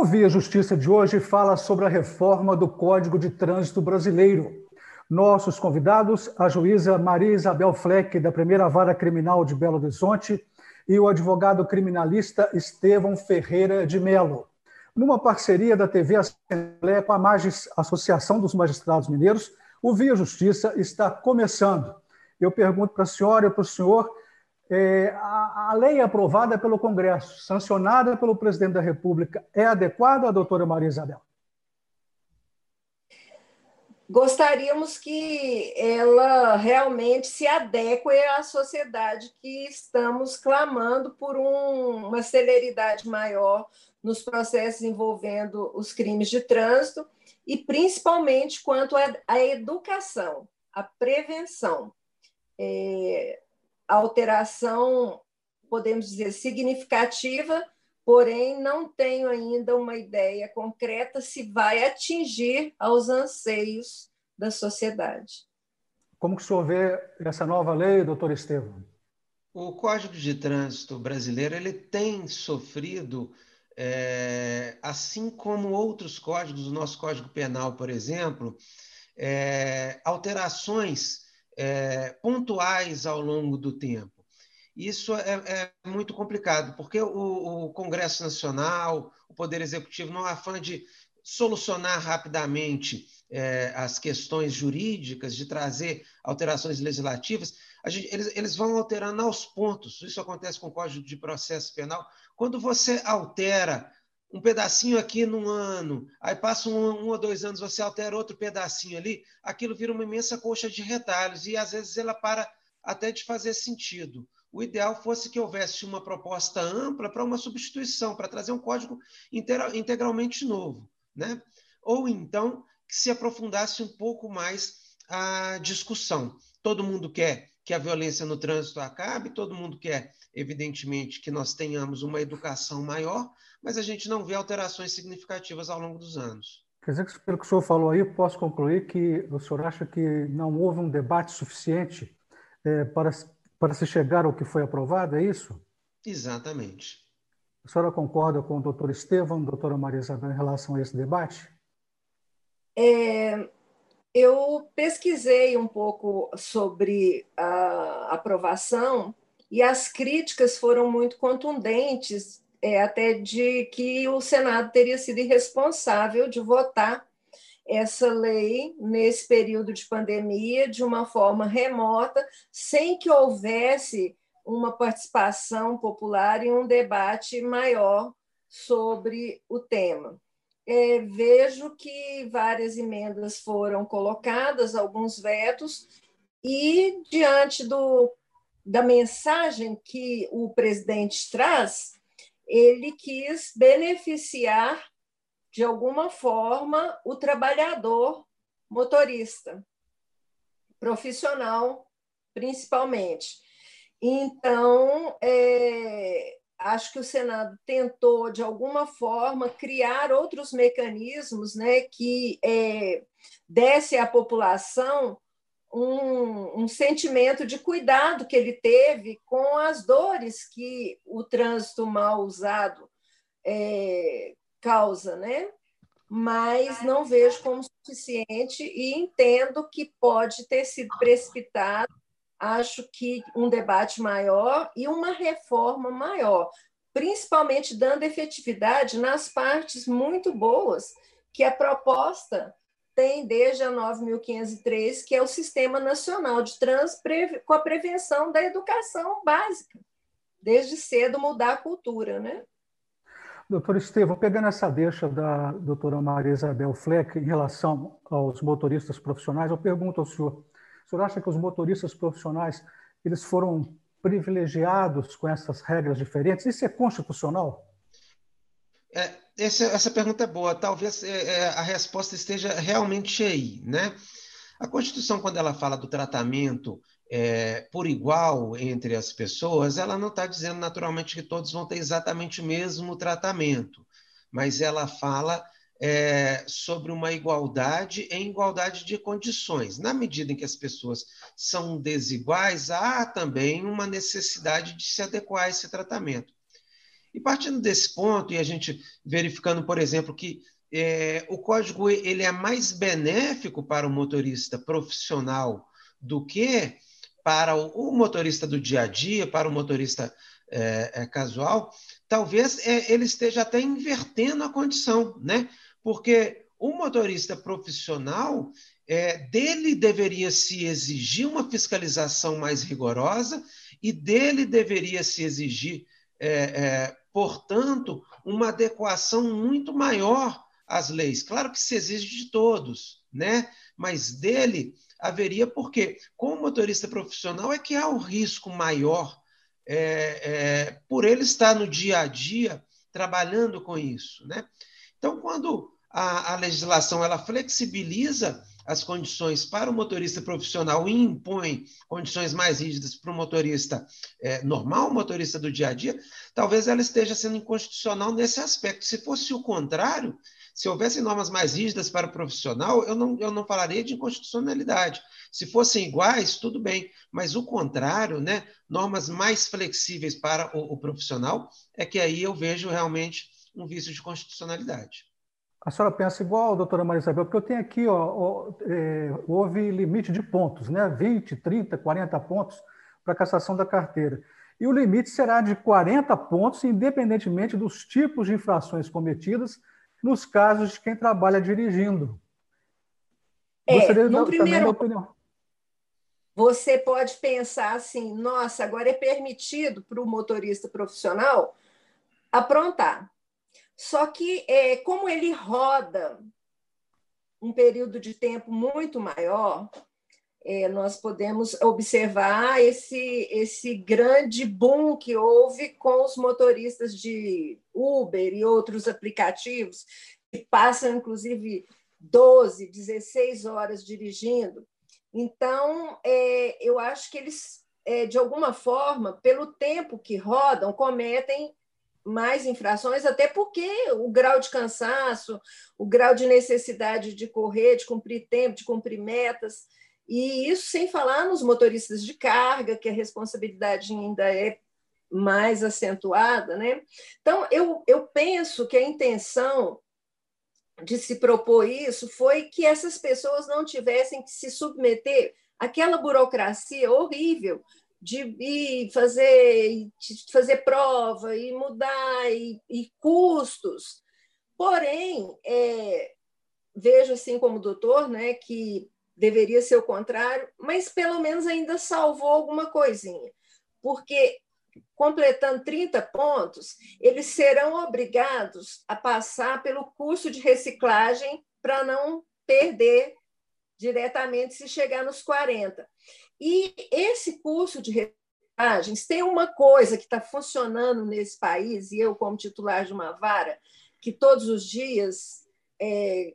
O Via Justiça de hoje fala sobre a reforma do Código de Trânsito Brasileiro. Nossos convidados, a juíza Maria Isabel Fleck, da Primeira Vara Criminal de Belo Horizonte, e o advogado criminalista Estevão Ferreira de Melo. Numa parceria da TV Assembleia com a Magis, Associação dos Magistrados Mineiros, o Via Justiça está começando. Eu pergunto para a senhora e para o senhor é, a, a, lei aprovada pelo Congresso, sancionada pelo presidente da República, é adequada, doutora Maria Isabel? Gostaríamos que ela realmente se adeque à sociedade que estamos clamando por um, uma celeridade maior nos processos envolvendo os crimes de trânsito e principalmente quanto à educação, à prevenção. É, alteração, podemos dizer, significativa, porém não tenho ainda uma ideia concreta se vai atingir aos anseios da sociedade. Como que o senhor vê essa nova lei, doutor Estevam? O Código de Trânsito brasileiro ele tem sofrido, é, assim como outros códigos, o nosso Código Penal, por exemplo, é, alterações é, pontuais ao longo do tempo. Isso é, é muito complicado, porque o, o, Congresso Nacional, o Poder Executivo, não afã de solucionar rapidamente é, as questões jurídicas, de trazer alterações legislativas, gente, eles, eles vão alterando aos pontos. Isso acontece com o Código de Processo Penal. Quando você altera um pedacinho aqui num ano, aí passa um, um, ou dois anos, você altera outro pedacinho ali, aquilo vira uma imensa coxa de retalhos e às vezes ela para até de fazer sentido. O ideal fosse que houvesse uma proposta ampla para uma substituição, para trazer um código integralmente novo, né? Ou então que se aprofundasse um pouco mais a discussão. Todo mundo quer que a violência no trânsito acabe, todo mundo quer, evidentemente, que nós tenhamos uma educação maior, mas a gente não vê alterações significativas ao longo dos anos. Quer dizer que, pelo que o senhor falou aí, posso concluir que o senhor acha que não houve um debate suficiente é, para, para se chegar ao que foi aprovado, é isso? Exatamente. A senhora concorda com o doutor Estevam, doutora Maria Isabel, em relação a esse debate? É, eu pesquisei um pouco sobre a aprovação e as críticas foram muito contundentes é, até de que o Senado teria sido irresponsável de votar essa lei nesse período de pandemia de uma forma remota, sem que houvesse uma participação popular e um debate maior sobre o tema. É, vejo que várias emendas foram colocadas, alguns vetos, e diante do, da mensagem que o presidente traz, ele quis beneficiar, de alguma forma, o trabalhador motorista, profissional, principalmente. Então, é, acho que o Senado tentou, de alguma forma, criar outros mecanismos né, que é, desse à população um, um, sentimento de cuidado que ele teve com as dores que o trânsito mal usado é, causa, né? Mas não vejo como suficiente e entendo que pode ter sido precipitado. Acho que um debate maior e uma reforma maior, principalmente dando efetividade nas partes muito boas que a proposta tem desde a 9.503, que é o Sistema Nacional de Trânsito com a prevenção da educação básica, desde cedo mudar a cultura, né? Doutor Estevam, pegando essa deixa da doutora Maria Isabel Fleck em relação aos motoristas profissionais, eu pergunto ao senhor, o senhor acha que os motoristas profissionais eles foram privilegiados com essas regras diferentes? Isso é constitucional? É, essa, essa pergunta é boa. Talvez é, é, a resposta esteja realmente aí, né? A Constituição, quando ela fala do tratamento é, por igual entre as pessoas, ela não está dizendo naturalmente que todos vão ter exatamente o mesmo tratamento, mas ela fala é, sobre uma igualdade em igualdade de condições. Na medida em que as pessoas são desiguais, há também uma necessidade de se adequar a esse tratamento. E partindo desse ponto, e a gente verificando, por exemplo, que é, o código ele é mais benéfico para o motorista profissional do que para o, motorista do dia a dia, para o motorista é, é, casual, talvez é, ele esteja até invertendo a condição, né? Porque o motorista profissional, é, dele deveria se exigir uma fiscalização mais rigorosa e dele deveria se exigir, é, é, portanto, uma adequação muito maior às leis. Claro que se exige de todos, né? Mas dele haveria, porque com o motorista profissional é que há o risco maior é, é, por ele estar no dia a dia trabalhando com isso. Né? Então, quando a, a legislação ela flexibiliza as condições para o motorista profissional e impõe condições mais rígidas para o motorista é, normal, motorista do dia a dia, talvez ela esteja sendo inconstitucional nesse aspecto. Se fosse o contrário, se houvesse normas mais rígidas para o profissional, eu não, eu não falaria de inconstitucionalidade. Se fossem iguais, tudo bem, mas o contrário, né, normas mais flexíveis para o, o profissional, é que aí eu vejo realmente um vício de constitucionalidade. A senhora pensa igual, doutora Maria Isabel, porque eu tenho aqui, ó, ó é, houve limite de pontos, né? 20, 30, 40 pontos para cassação da carteira. E o limite será de 40 pontos, independentemente dos tipos de infrações cometidas nos casos de quem trabalha dirigindo. É, Gostaria no primeiro, opinião. Você pode pensar assim, nossa, agora é permitido para o motorista profissional aprontar. Só que, é, como ele roda um período de tempo muito maior, é, nós podemos observar esse, esse grande boom que houve com os motoristas de Uber e outros aplicativos, que passam, inclusive, 12, 16 horas dirigindo. Então, é, eu acho que eles, é, de alguma forma, pelo tempo que rodam, cometem mais infrações, até porque o grau de cansaço, o grau de necessidade de correr, de cumprir tempo, de cumprir metas, e isso sem falar nos motoristas de carga, que a responsabilidade ainda é mais acentuada. Né? Então, eu, eu penso que a intenção de se propor isso foi que essas pessoas não tivessem que se submeter àquela burocracia horrível de ir fazer, de fazer prova e mudar e, e custos. Porém, é, vejo assim como doutor, né, que deveria ser o contrário, mas pelo menos ainda salvou alguma coisinha, porque completando 30 pontos, eles serão obrigados a passar pelo curso de reciclagem para não perder diretamente se chegar nos 40. E esse curso de reciclagens tem uma coisa que está funcionando nesse país, e eu, como titular de uma vara, que todos os dias é,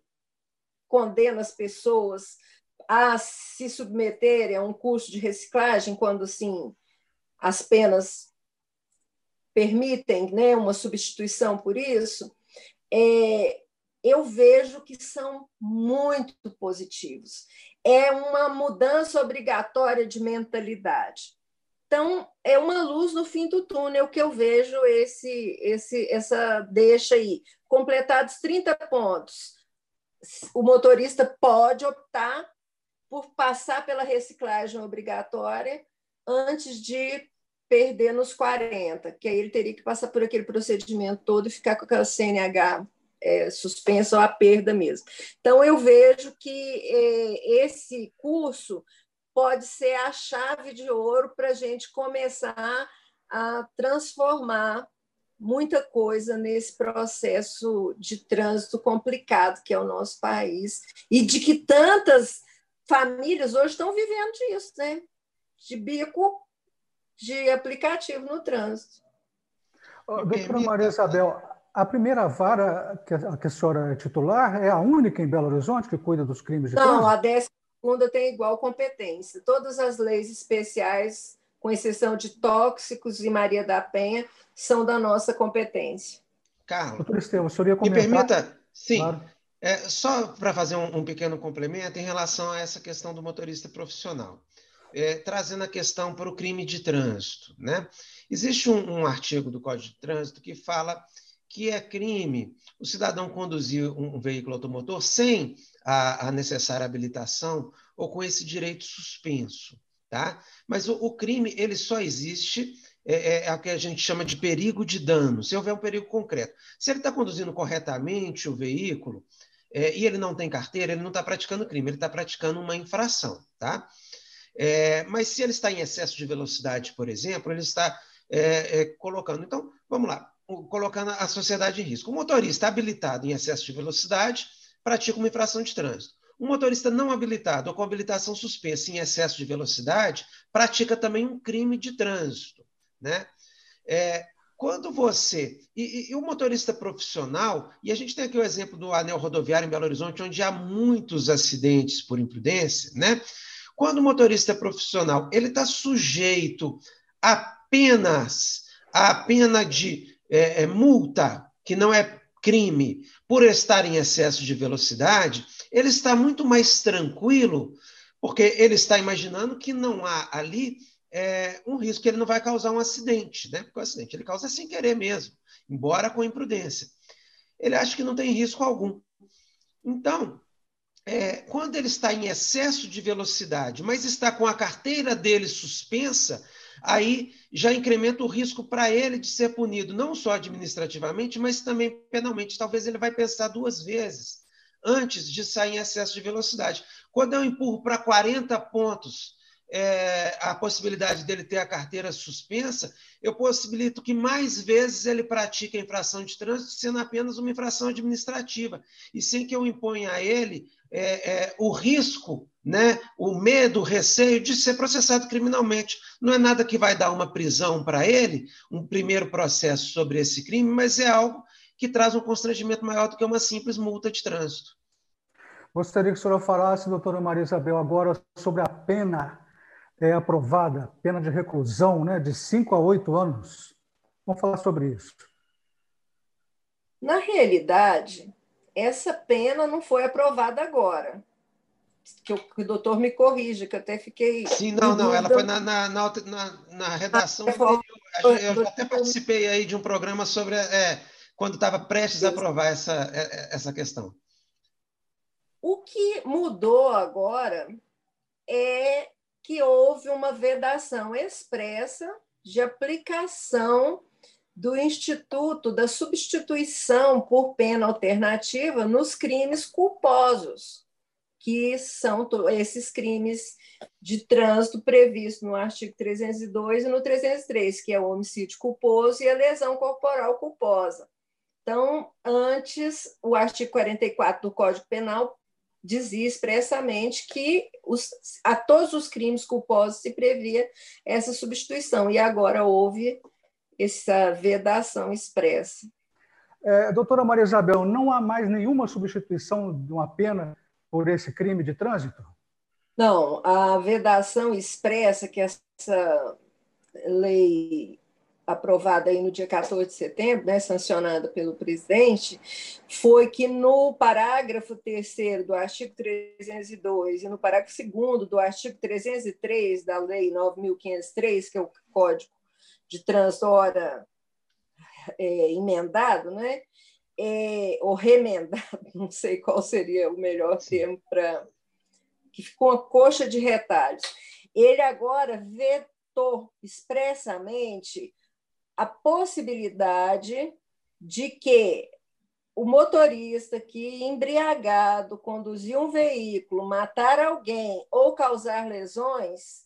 condena as pessoas a se submeterem a um curso de reciclagem quando assim as penas permitem né, uma substituição por isso, é, eu vejo que são muito positivos. É uma mudança obrigatória de mentalidade. Então, é uma luz no fim do túnel que eu vejo esse, esse, essa deixa aí. Completados 30 pontos, o motorista pode optar por passar pela reciclagem obrigatória antes de perder nos 40, que aí ele teria que passar por aquele procedimento todo e ficar com aquela CNH é, ou a perda mesmo. Então, eu vejo que é, esse curso pode ser a chave de ouro para a gente começar a transformar muita coisa nesse processo de trânsito complicado que é o nosso país e de que tantas famílias hoje estão vivendo disso, né? De bico de aplicativo no trânsito. doutora Maria Isabel, a primeira vara que a, que a senhora é titular é a única em Belo Horizonte que cuida dos crimes de Não, trânsito? a décima segunda tem igual competência. Todas as leis especiais, com exceção de tóxicos e Maria da Penha, são da nossa competência. Carlos, Doutor Estevam, o senhor ia comentar? Me permita, sim, claro. É, só para fazer um, um, pequeno complemento em relação a essa questão do motorista profissional. é, trazendo a questão para o crime de trânsito. Né? Existe um, um, artigo do Código de Trânsito que fala que é crime o cidadão conduzir um, veículo automotor sem a, a, necessária habilitação ou com esse direito suspenso. Tá? Mas o, o crime ele só existe é, é, é o que a gente chama de perigo de dano, se houver um perigo concreto. Se ele está conduzindo corretamente o veículo é, e ele não tem carteira, ele não está praticando crime, ele está praticando uma infração. Tá? É, mas se ele está em excesso de velocidade, por exemplo, ele está é, é, colocando. Então, vamos lá, colocando a sociedade em risco. O motorista habilitado em excesso de velocidade pratica uma infração de trânsito. Um motorista não habilitado ou com habilitação suspensa em excesso de velocidade pratica também um crime de trânsito. Né? É, quando você. E, e, o motorista profissional, e a gente tem aqui o exemplo do anel rodoviário em Belo Horizonte, onde há muitos acidentes por imprudência, né? Quando o motorista profissional ele está sujeito apenas à pena de é, é, multa, que não é crime, por estar em excesso de velocidade, ele está muito mais tranquilo, porque ele está imaginando que não há ali é, um risco que ele não vai causar um acidente, né? Porque o acidente ele causa sem querer mesmo, embora com imprudência. Ele acha que não tem risco algum. Então, é, quando ele está em excesso de velocidade, mas está com a carteira dele suspensa, aí já incrementa o risco para ele de ser punido, não só administrativamente, mas também penalmente. Talvez ele vai pensar duas vezes antes de sair em excesso de velocidade. Quando eu empurro para 40 pontos é, a possibilidade dele ter a carteira suspensa, eu possibilito que mais vezes ele pratique a infração de trânsito, sendo apenas uma infração administrativa, e sem que eu imponha a ele é, é, o risco, né, o medo, o receio de ser processado criminalmente. Não é nada que vai dar uma prisão para ele, um primeiro processo sobre esse crime, mas é algo que traz um constrangimento maior do que uma simples multa de trânsito. Gostaria que a senhora falasse, doutora Maria Isabel, agora sobre a pena é aprovada pena de reclusão né, de 5 a 8 anos. Vamos falar sobre isso. Na realidade, essa pena não foi aprovada agora. Que o, que o doutor me corrija, que eu até fiquei. Sim, não, não, ela foi na, na, na, na redação. Ah, eu, eu até participei aí de um programa sobre é, quando estava prestes a aprovar essa, é, é, essa questão. O que mudou agora é que houve uma vedação expressa de aplicação do Instituto da Substituição por Pena Alternativa nos crimes culposos, que são esses crimes de trânsito previstos no artigo 302 e no 303, que é o homicídio culposo e a lesão corporal culposa. Então, antes, o artigo 44 do Código Penal dizia expressamente que os, a todos os crimes culposos se previa essa substituição, e agora houve essa vedação expressa. É, doutora Maria Isabel, não há mais nenhuma substituição de uma pena por esse crime de trânsito? Não, a vedação expressa que essa lei aprovada aí no dia 14 de setembro, né, sancionada pelo presidente, foi que no parágrafo 3 do artigo 302 e no parágrafo 2 do artigo 303 da Lei 9.503, que é o Código de Trânsito, ora é, emendado, né, é, ou remendado, não sei qual seria o melhor termo para. que ficou uma coxa de retalhos. Ele agora vetou expressamente a possibilidade de que o motorista que embriagado conduzir um veículo, matar alguém ou causar lesões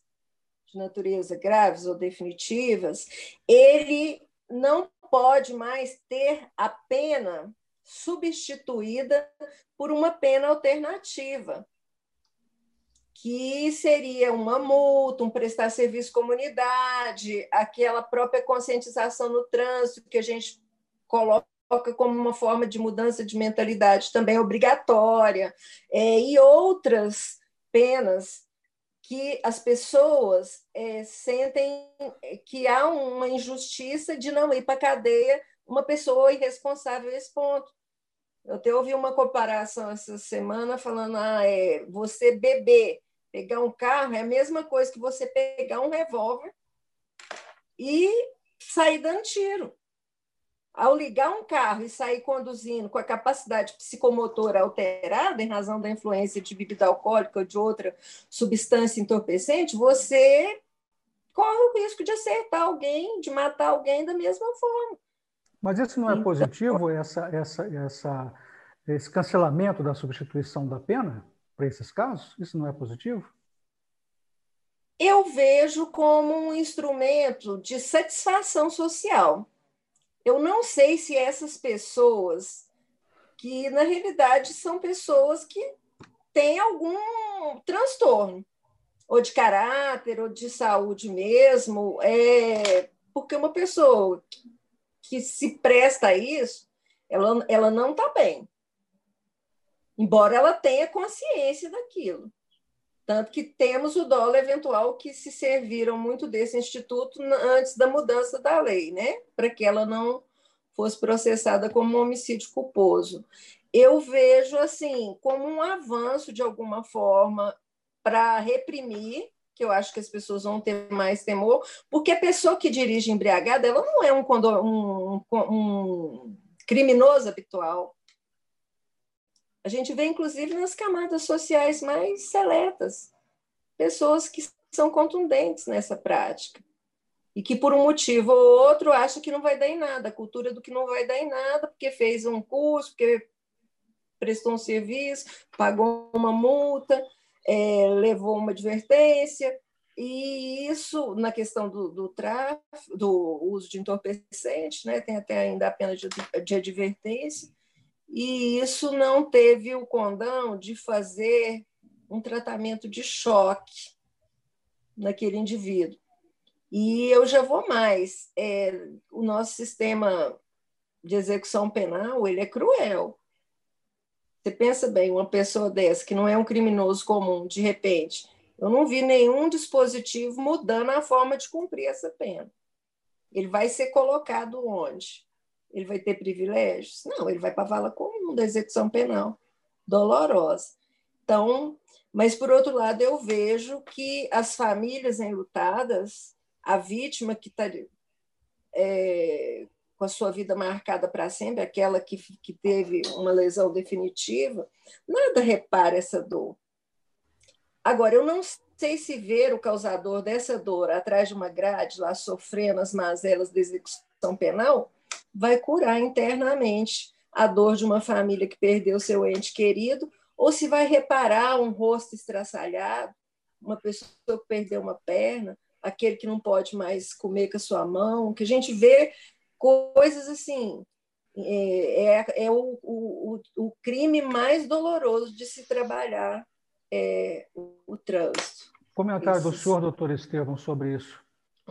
de natureza graves ou definitivas, ele não pode mais ter a pena substituída por uma pena alternativa que seria uma multa, um prestar serviço comunidade, aquela própria conscientização no trânsito que a gente coloca como uma forma de mudança de mentalidade também obrigatória, é, e outras penas que as pessoas é, sentem que há uma injustiça de não ir para a cadeia uma pessoa irresponsável a esse ponto. Eu até ouvi uma comparação essa semana falando: ah, é, você beber Pegar um carro é a mesma coisa que você pegar um revólver e sair dando tiro. Ao ligar um carro e sair conduzindo com a capacidade psicomotora alterada, em razão da influência de bebida alcoólica ou de outra substância entorpecente, você corre o risco de acertar alguém, de matar alguém da mesma forma. Mas isso não é então, positivo, essa, essa, essa, esse cancelamento da substituição da pena para esses casos? Isso não é positivo? Eu vejo como um instrumento de satisfação social. Eu não sei se essas pessoas, que na realidade são pessoas que têm algum transtorno, ou de caráter, ou de saúde mesmo, é, porque uma pessoa que se presta a isso, ela, ela não está bem. Embora ela tenha consciência daquilo. Tanto que temos o dólar eventual que se serviram muito desse instituto antes da mudança da lei, né? Para que ela não fosse processada como um homicídio culposo. Eu vejo assim como um avanço de alguma forma para reprimir, que eu acho que as pessoas vão ter mais temor, porque a pessoa que dirige embriagada, ela não é um, um, um criminoso habitual. A gente vê, inclusive, nas camadas sociais mais seletas, pessoas que são contundentes nessa prática. E que, por um motivo ou outro, acham que não vai dar em nada, a cultura do que não vai dar em nada, porque fez um curso, porque prestou um serviço, pagou uma multa, é, levou uma advertência, e isso, na questão do, do tráfico, do uso de entorpecentes, né, tem até ainda a pena de, de advertência, e isso não teve o condão de fazer um tratamento de choque naquele indivíduo. E eu já vou mais. É, o nosso sistema de execução penal ele é cruel. Você pensa bem, uma pessoa dessa, que não é um criminoso comum, de repente, eu não vi nenhum dispositivo mudando a forma de cumprir essa pena. Ele vai ser colocado onde? Ele vai ter privilégios? Não, ele vai para a vala comum da execução penal, dolorosa. Então, mas por outro lado, eu vejo que as famílias enlutadas, a vítima que está é, com a sua vida marcada para sempre, aquela que, que teve uma lesão definitiva, nada repara essa dor. Agora, eu não sei se ver o causador dessa dor atrás de uma grade, lá sofrendo as mazelas da execução penal, vai curar internamente a dor de uma família que perdeu seu ente querido, ou se vai reparar um rosto estraçalhado, uma pessoa que perdeu uma perna, aquele que não pode mais comer com a sua mão, que a gente vê coisas assim. É, é, é o, o, o, crime mais doloroso de se trabalhar é, o, o trânsito. Comentário do senhor, doutor Estevam, sobre isso.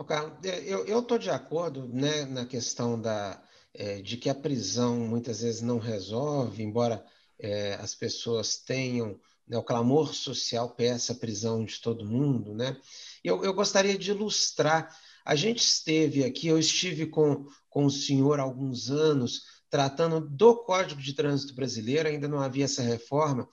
Carlos, é, eu estou de acordo né, na questão da, é, de que a prisão muitas vezes não resolve, embora é, as pessoas tenham né, o clamor social peça a prisão de todo mundo. Né? Eu, eu gostaria de ilustrar a gente esteve aqui, eu estive com, com o senhor há alguns anos, tratando do Código de Trânsito Brasileiro, ainda não havia essa reforma,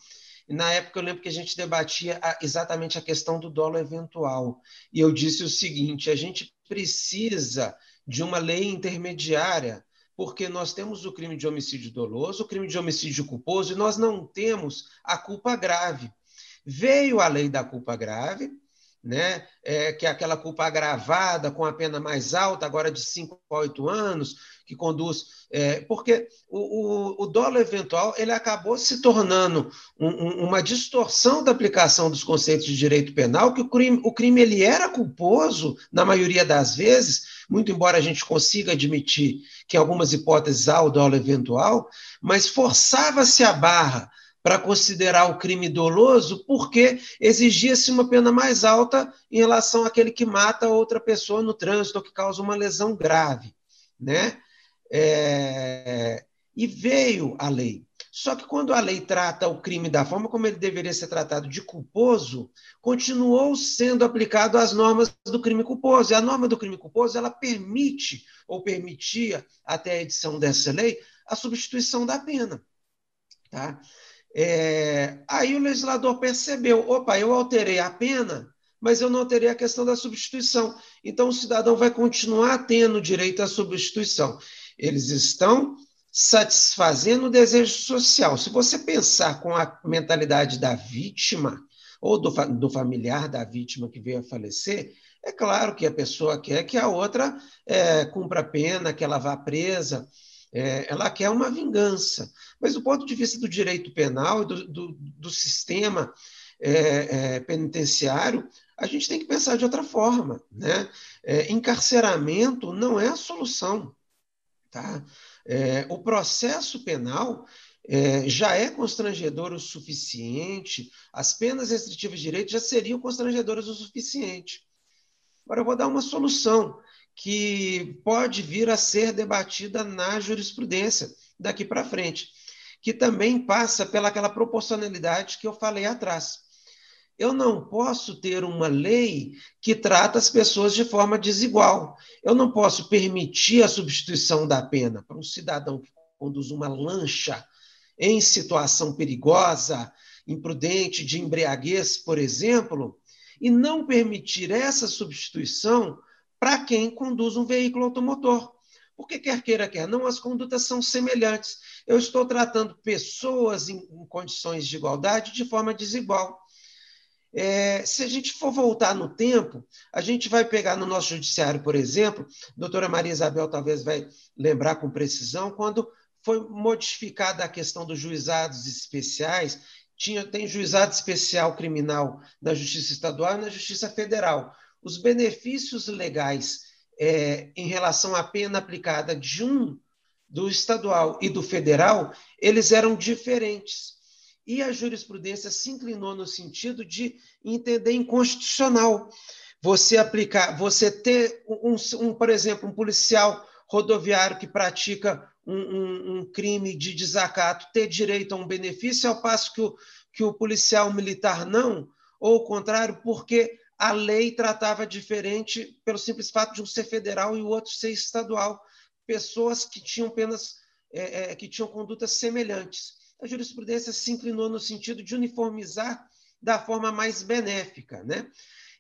e na época eu lembro que a gente debatia a, exatamente a questão do dolo eventual. E eu disse o seguinte: a gente precisa de uma lei intermediária, porque nós temos o crime de homicídio doloso, o crime de homicídio culposo, e nós não temos a culpa grave. Veio a lei da culpa grave, né? É, que é aquela culpa agravada com a pena mais alta, agora de 5 a 8 anos, que conduz. É, porque o, o, o, dolo eventual ele acabou se tornando um, um, uma distorção da aplicação dos conceitos de direito penal, que o crime, o crime ele era culposo, na maioria das vezes, muito embora a gente consiga admitir que em algumas hipóteses há o dolo eventual, mas forçava-se a barra para considerar o crime doloso, porque exigia-se uma pena mais alta em relação àquele que mata outra pessoa no trânsito ou que causa uma lesão grave. Né? É... E veio a lei. Só que quando a lei trata o crime da forma como ele deveria ser tratado de culposo, continuou sendo aplicado às normas do crime culposo. E a norma do crime culposo, ela permite, ou permitia, até a edição dessa lei, a substituição da pena. Tá? É, aí o legislador percebeu: opa, eu alterei a pena, mas eu não alterei a questão da substituição. Então, o cidadão vai continuar tendo direito à substituição. Eles estão satisfazendo o desejo social. Se você pensar com a mentalidade da vítima, ou do, do familiar da vítima que veio a falecer, é claro que a pessoa quer que a outra é, cumpra a pena, que ela vá presa, é, ela quer uma vingança. Mas do ponto de vista do direito penal do, do, do sistema é, é penitenciário, a gente tem que pensar de outra forma. Né? É, encarceramento não é a solução. Tá? É, o processo penal é, já é constrangedor o suficiente, as penas restritivas de direito já seriam constrangedoras o suficiente. Agora, eu vou dar uma solução que pode vir a ser debatida na jurisprudência daqui para frente, que também passa pelaquela proporcionalidade que eu falei atrás. Eu não posso ter uma lei que trata as pessoas de forma desigual. Eu não posso permitir a substituição da pena para um cidadão que conduz uma lancha em situação perigosa, imprudente, de embriaguez, por exemplo, e não permitir essa substituição para quem conduz um veículo automotor. Porque quer queira, quer não, as condutas são semelhantes. Eu estou tratando pessoas em, em condições de igualdade de forma desigual. É, se a gente for voltar no tempo, a gente vai pegar no nosso judiciário, por exemplo, a doutora Maria Isabel talvez vai lembrar com precisão, quando foi modificada a questão dos juizados especiais tinha, tem juizado especial criminal na Justiça Estadual e na Justiça Federal. Os benefícios legais é, em relação à pena aplicada de um do estadual e do federal, eles eram diferentes. E a jurisprudência se inclinou no sentido de entender inconstitucional você aplicar, você ter um, um por exemplo, um policial rodoviário que pratica um, um, um, crime de desacato ter direito a um benefício, ao passo que o, que o policial militar não, ou o contrário, porque a lei tratava diferente pelo simples fato de um ser federal e o outro ser estadual, pessoas que tinham penas, é, é, que tinham condutas semelhantes. A jurisprudência se inclinou no sentido de uniformizar da forma mais benéfica. Né?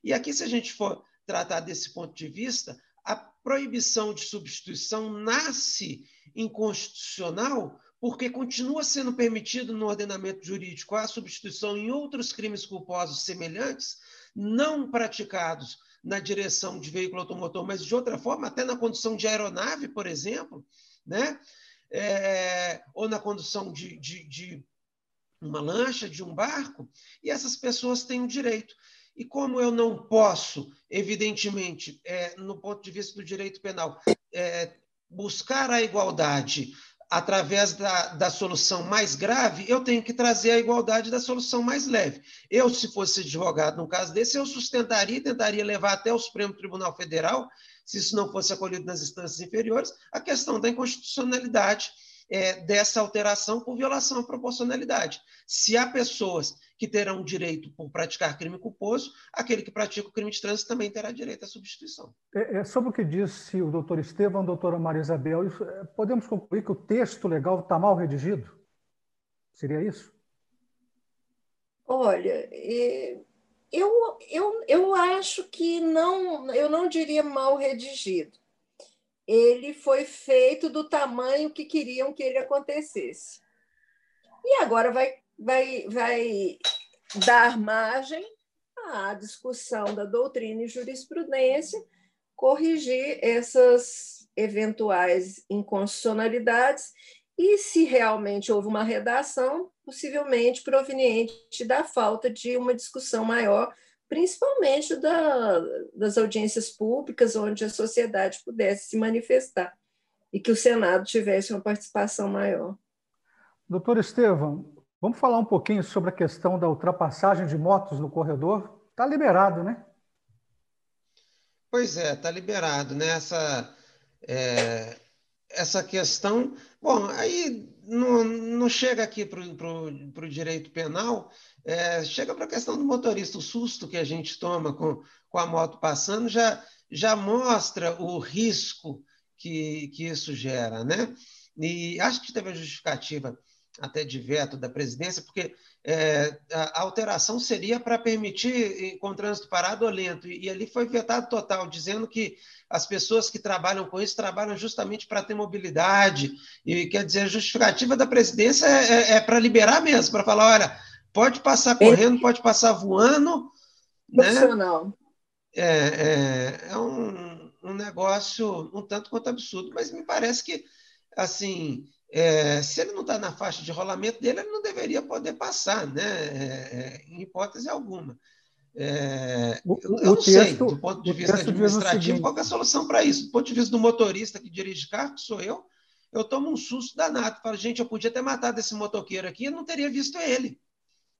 E aqui, se a gente for tratar desse ponto de vista, a proibição de substituição nasce inconstitucional porque continua sendo permitido no ordenamento jurídico a substituição em outros crimes culposos semelhantes, não praticados na direção de veículo automotor, mas de outra forma, até na condução de aeronave, por exemplo, né? É, ou na condução de, de, de uma lancha, de um barco, e essas pessoas têm o direito. E como eu não posso, evidentemente, é, no ponto de vista do direito penal, é, buscar a igualdade através da, da solução mais grave, eu tenho que trazer a igualdade da solução mais leve. Eu, se fosse advogado num caso desse, eu sustentaria e tentaria levar até o Supremo Tribunal Federal, se isso não fosse acolhido nas instâncias inferiores, a questão da inconstitucionalidade é, dessa alteração por violação à proporcionalidade. Se há pessoas que terão direito por praticar crime culposo, aquele que pratica o crime de trânsito também terá direito à substituição. É, é sobre o que disse o doutor Estevam, a doutora Maria Isabel, isso, é, podemos concluir que o texto legal está mal redigido? Seria isso? Olha, eu, eu, eu acho que não, eu não diria mal redigido ele foi feito do tamanho que queriam que ele acontecesse. E agora vai, vai, vai dar margem à discussão da doutrina e jurisprudência, corrigir essas eventuais inconstitucionalidades e, se realmente houve uma redação, possivelmente proveniente da falta de uma discussão maior principalmente da, das audiências públicas, onde a sociedade pudesse se manifestar e que o Senado tivesse uma participação maior. Doutor Estevam, vamos falar um pouquinho sobre a questão da ultrapassagem de motos no corredor? Está liberado, né? Pois é, está liberado, né? Essa, é, essa questão. Bom, aí não, não chega aqui para o direito penal, é, chega para a questão do motorista, o susto que a gente toma com, com a moto passando já, já mostra o risco que, que isso gera, né? E acho que teve a justificativa até de veto da presidência, porque é, a alteração seria para permitir com trânsito parado ou lento, e, e ali foi vetado total, dizendo que as pessoas que trabalham com isso trabalham justamente para ter mobilidade, e quer dizer, a justificativa da presidência é, é, é para liberar mesmo, para falar, olha, pode passar correndo, pode passar voando, né? É, é, é um, um negócio um tanto quanto absurdo, mas me parece que, assim, é, se ele não está na faixa de rolamento dele, ele não deveria poder passar, né? É, é em hipótese alguma. É, o, eu, eu não texto, sei, do ponto de vista administrativo, qual é a solução para isso. Do ponto de vista do motorista que dirige carro, que sou eu, eu tomo um susto danado. Falo, gente, eu podia ter matado esse motoqueiro aqui e não teria visto ele,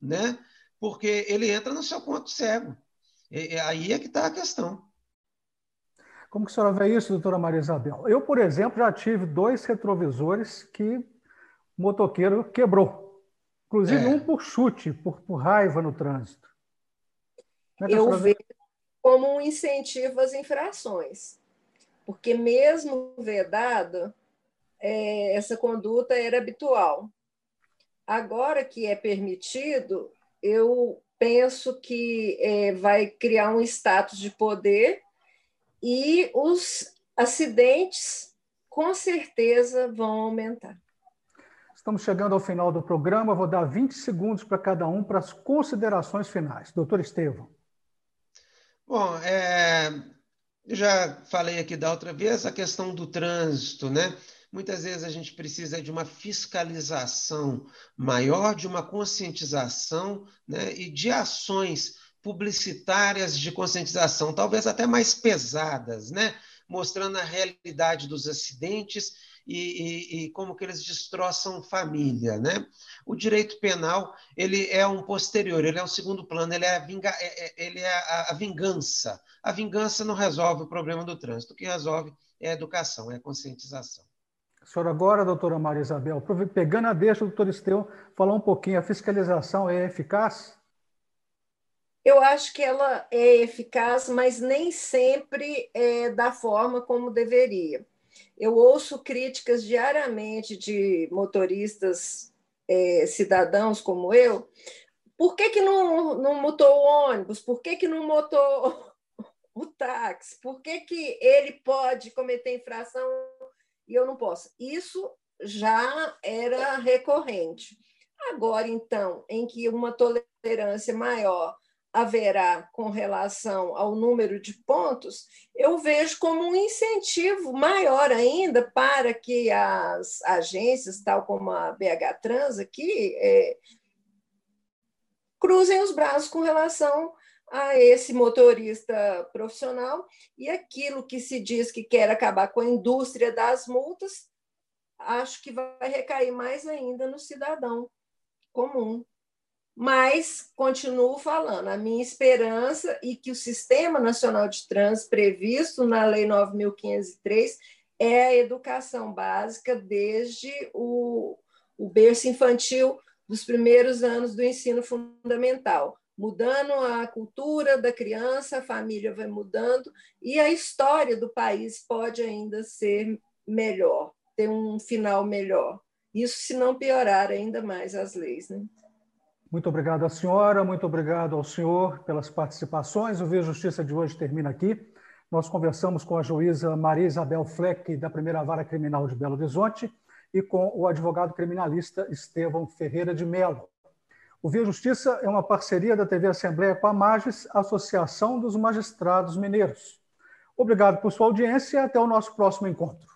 né? Porque ele entra no seu ponto cego. E, e aí é que está a questão. Como que a senhora vê isso, doutora Maria Isabel? Eu, por exemplo, já tive dois retrovisores que o motoqueiro quebrou. Inclusive é. um por chute, por, por raiva no trânsito. É Eu vejo como um incentivo às infrações. Porque mesmo vedado, é, essa conduta era habitual. Agora que é permitido, eu penso que é, vai criar um status de poder e os acidentes com certeza vão aumentar. Estamos chegando ao final do programa, vou dar 20 segundos para cada um para as considerações finais. Doutor Estevam. Bom, é, já falei aqui da outra vez a questão do trânsito, né? Muitas vezes a gente precisa de uma fiscalização maior, de uma conscientização né? e de ações publicitárias de conscientização, talvez até mais pesadas, né? mostrando a realidade dos acidentes e, e, e, como que eles destroçam família, né? O direito penal ele é um posterior, ele é um segundo plano, ele é a, vinga, é, é, ele é a, a vingança. A vingança não resolve o problema do trânsito, o que resolve é a educação, é a conscientização. A senhora agora, doutora Maria Isabel, pegando a deixa do doutor Esteu, falar um pouquinho, a fiscalização é eficaz? Eu acho que ela é eficaz, mas nem sempre é da forma como deveria. Eu ouço críticas diariamente de motoristas é, cidadãos como eu. Por que, que não, não mutou o ônibus? Por que, que não mutou o táxi? Por que, que ele pode cometer infração e eu não posso? Isso já era recorrente. Agora, então, em que uma tolerância maior haverá com relação ao número de pontos, eu vejo como um incentivo maior ainda para que as agências, tal como a BH Trans aqui, é, cruzem os braços com relação a esse motorista profissional e aquilo que se diz que quer acabar com a indústria das multas, acho que vai recair mais ainda no cidadão comum mas continuo falando, a minha esperança e que o Sistema Nacional de Trânsito previsto na Lei 9.503 é a educação básica desde o, o berço infantil dos primeiros anos do ensino fundamental, mudando a cultura da criança, a família vai mudando e a história do país pode ainda ser melhor, ter um final melhor. Isso se não piorar ainda mais as leis, né? Muito obrigado à senhora, muito obrigado ao senhor pelas participações. O Via Justiça de hoje termina aqui. Nós conversamos com a juíza Maria Isabel Fleck, da Primeira Vara Criminal de Belo Horizonte, e com o advogado criminalista Estevão Ferreira de Melo. O Via Justiça é uma parceria da TV Assembleia com a Magis, Associação dos Magistrados Mineiros. Obrigado por sua audiência e até o nosso próximo encontro.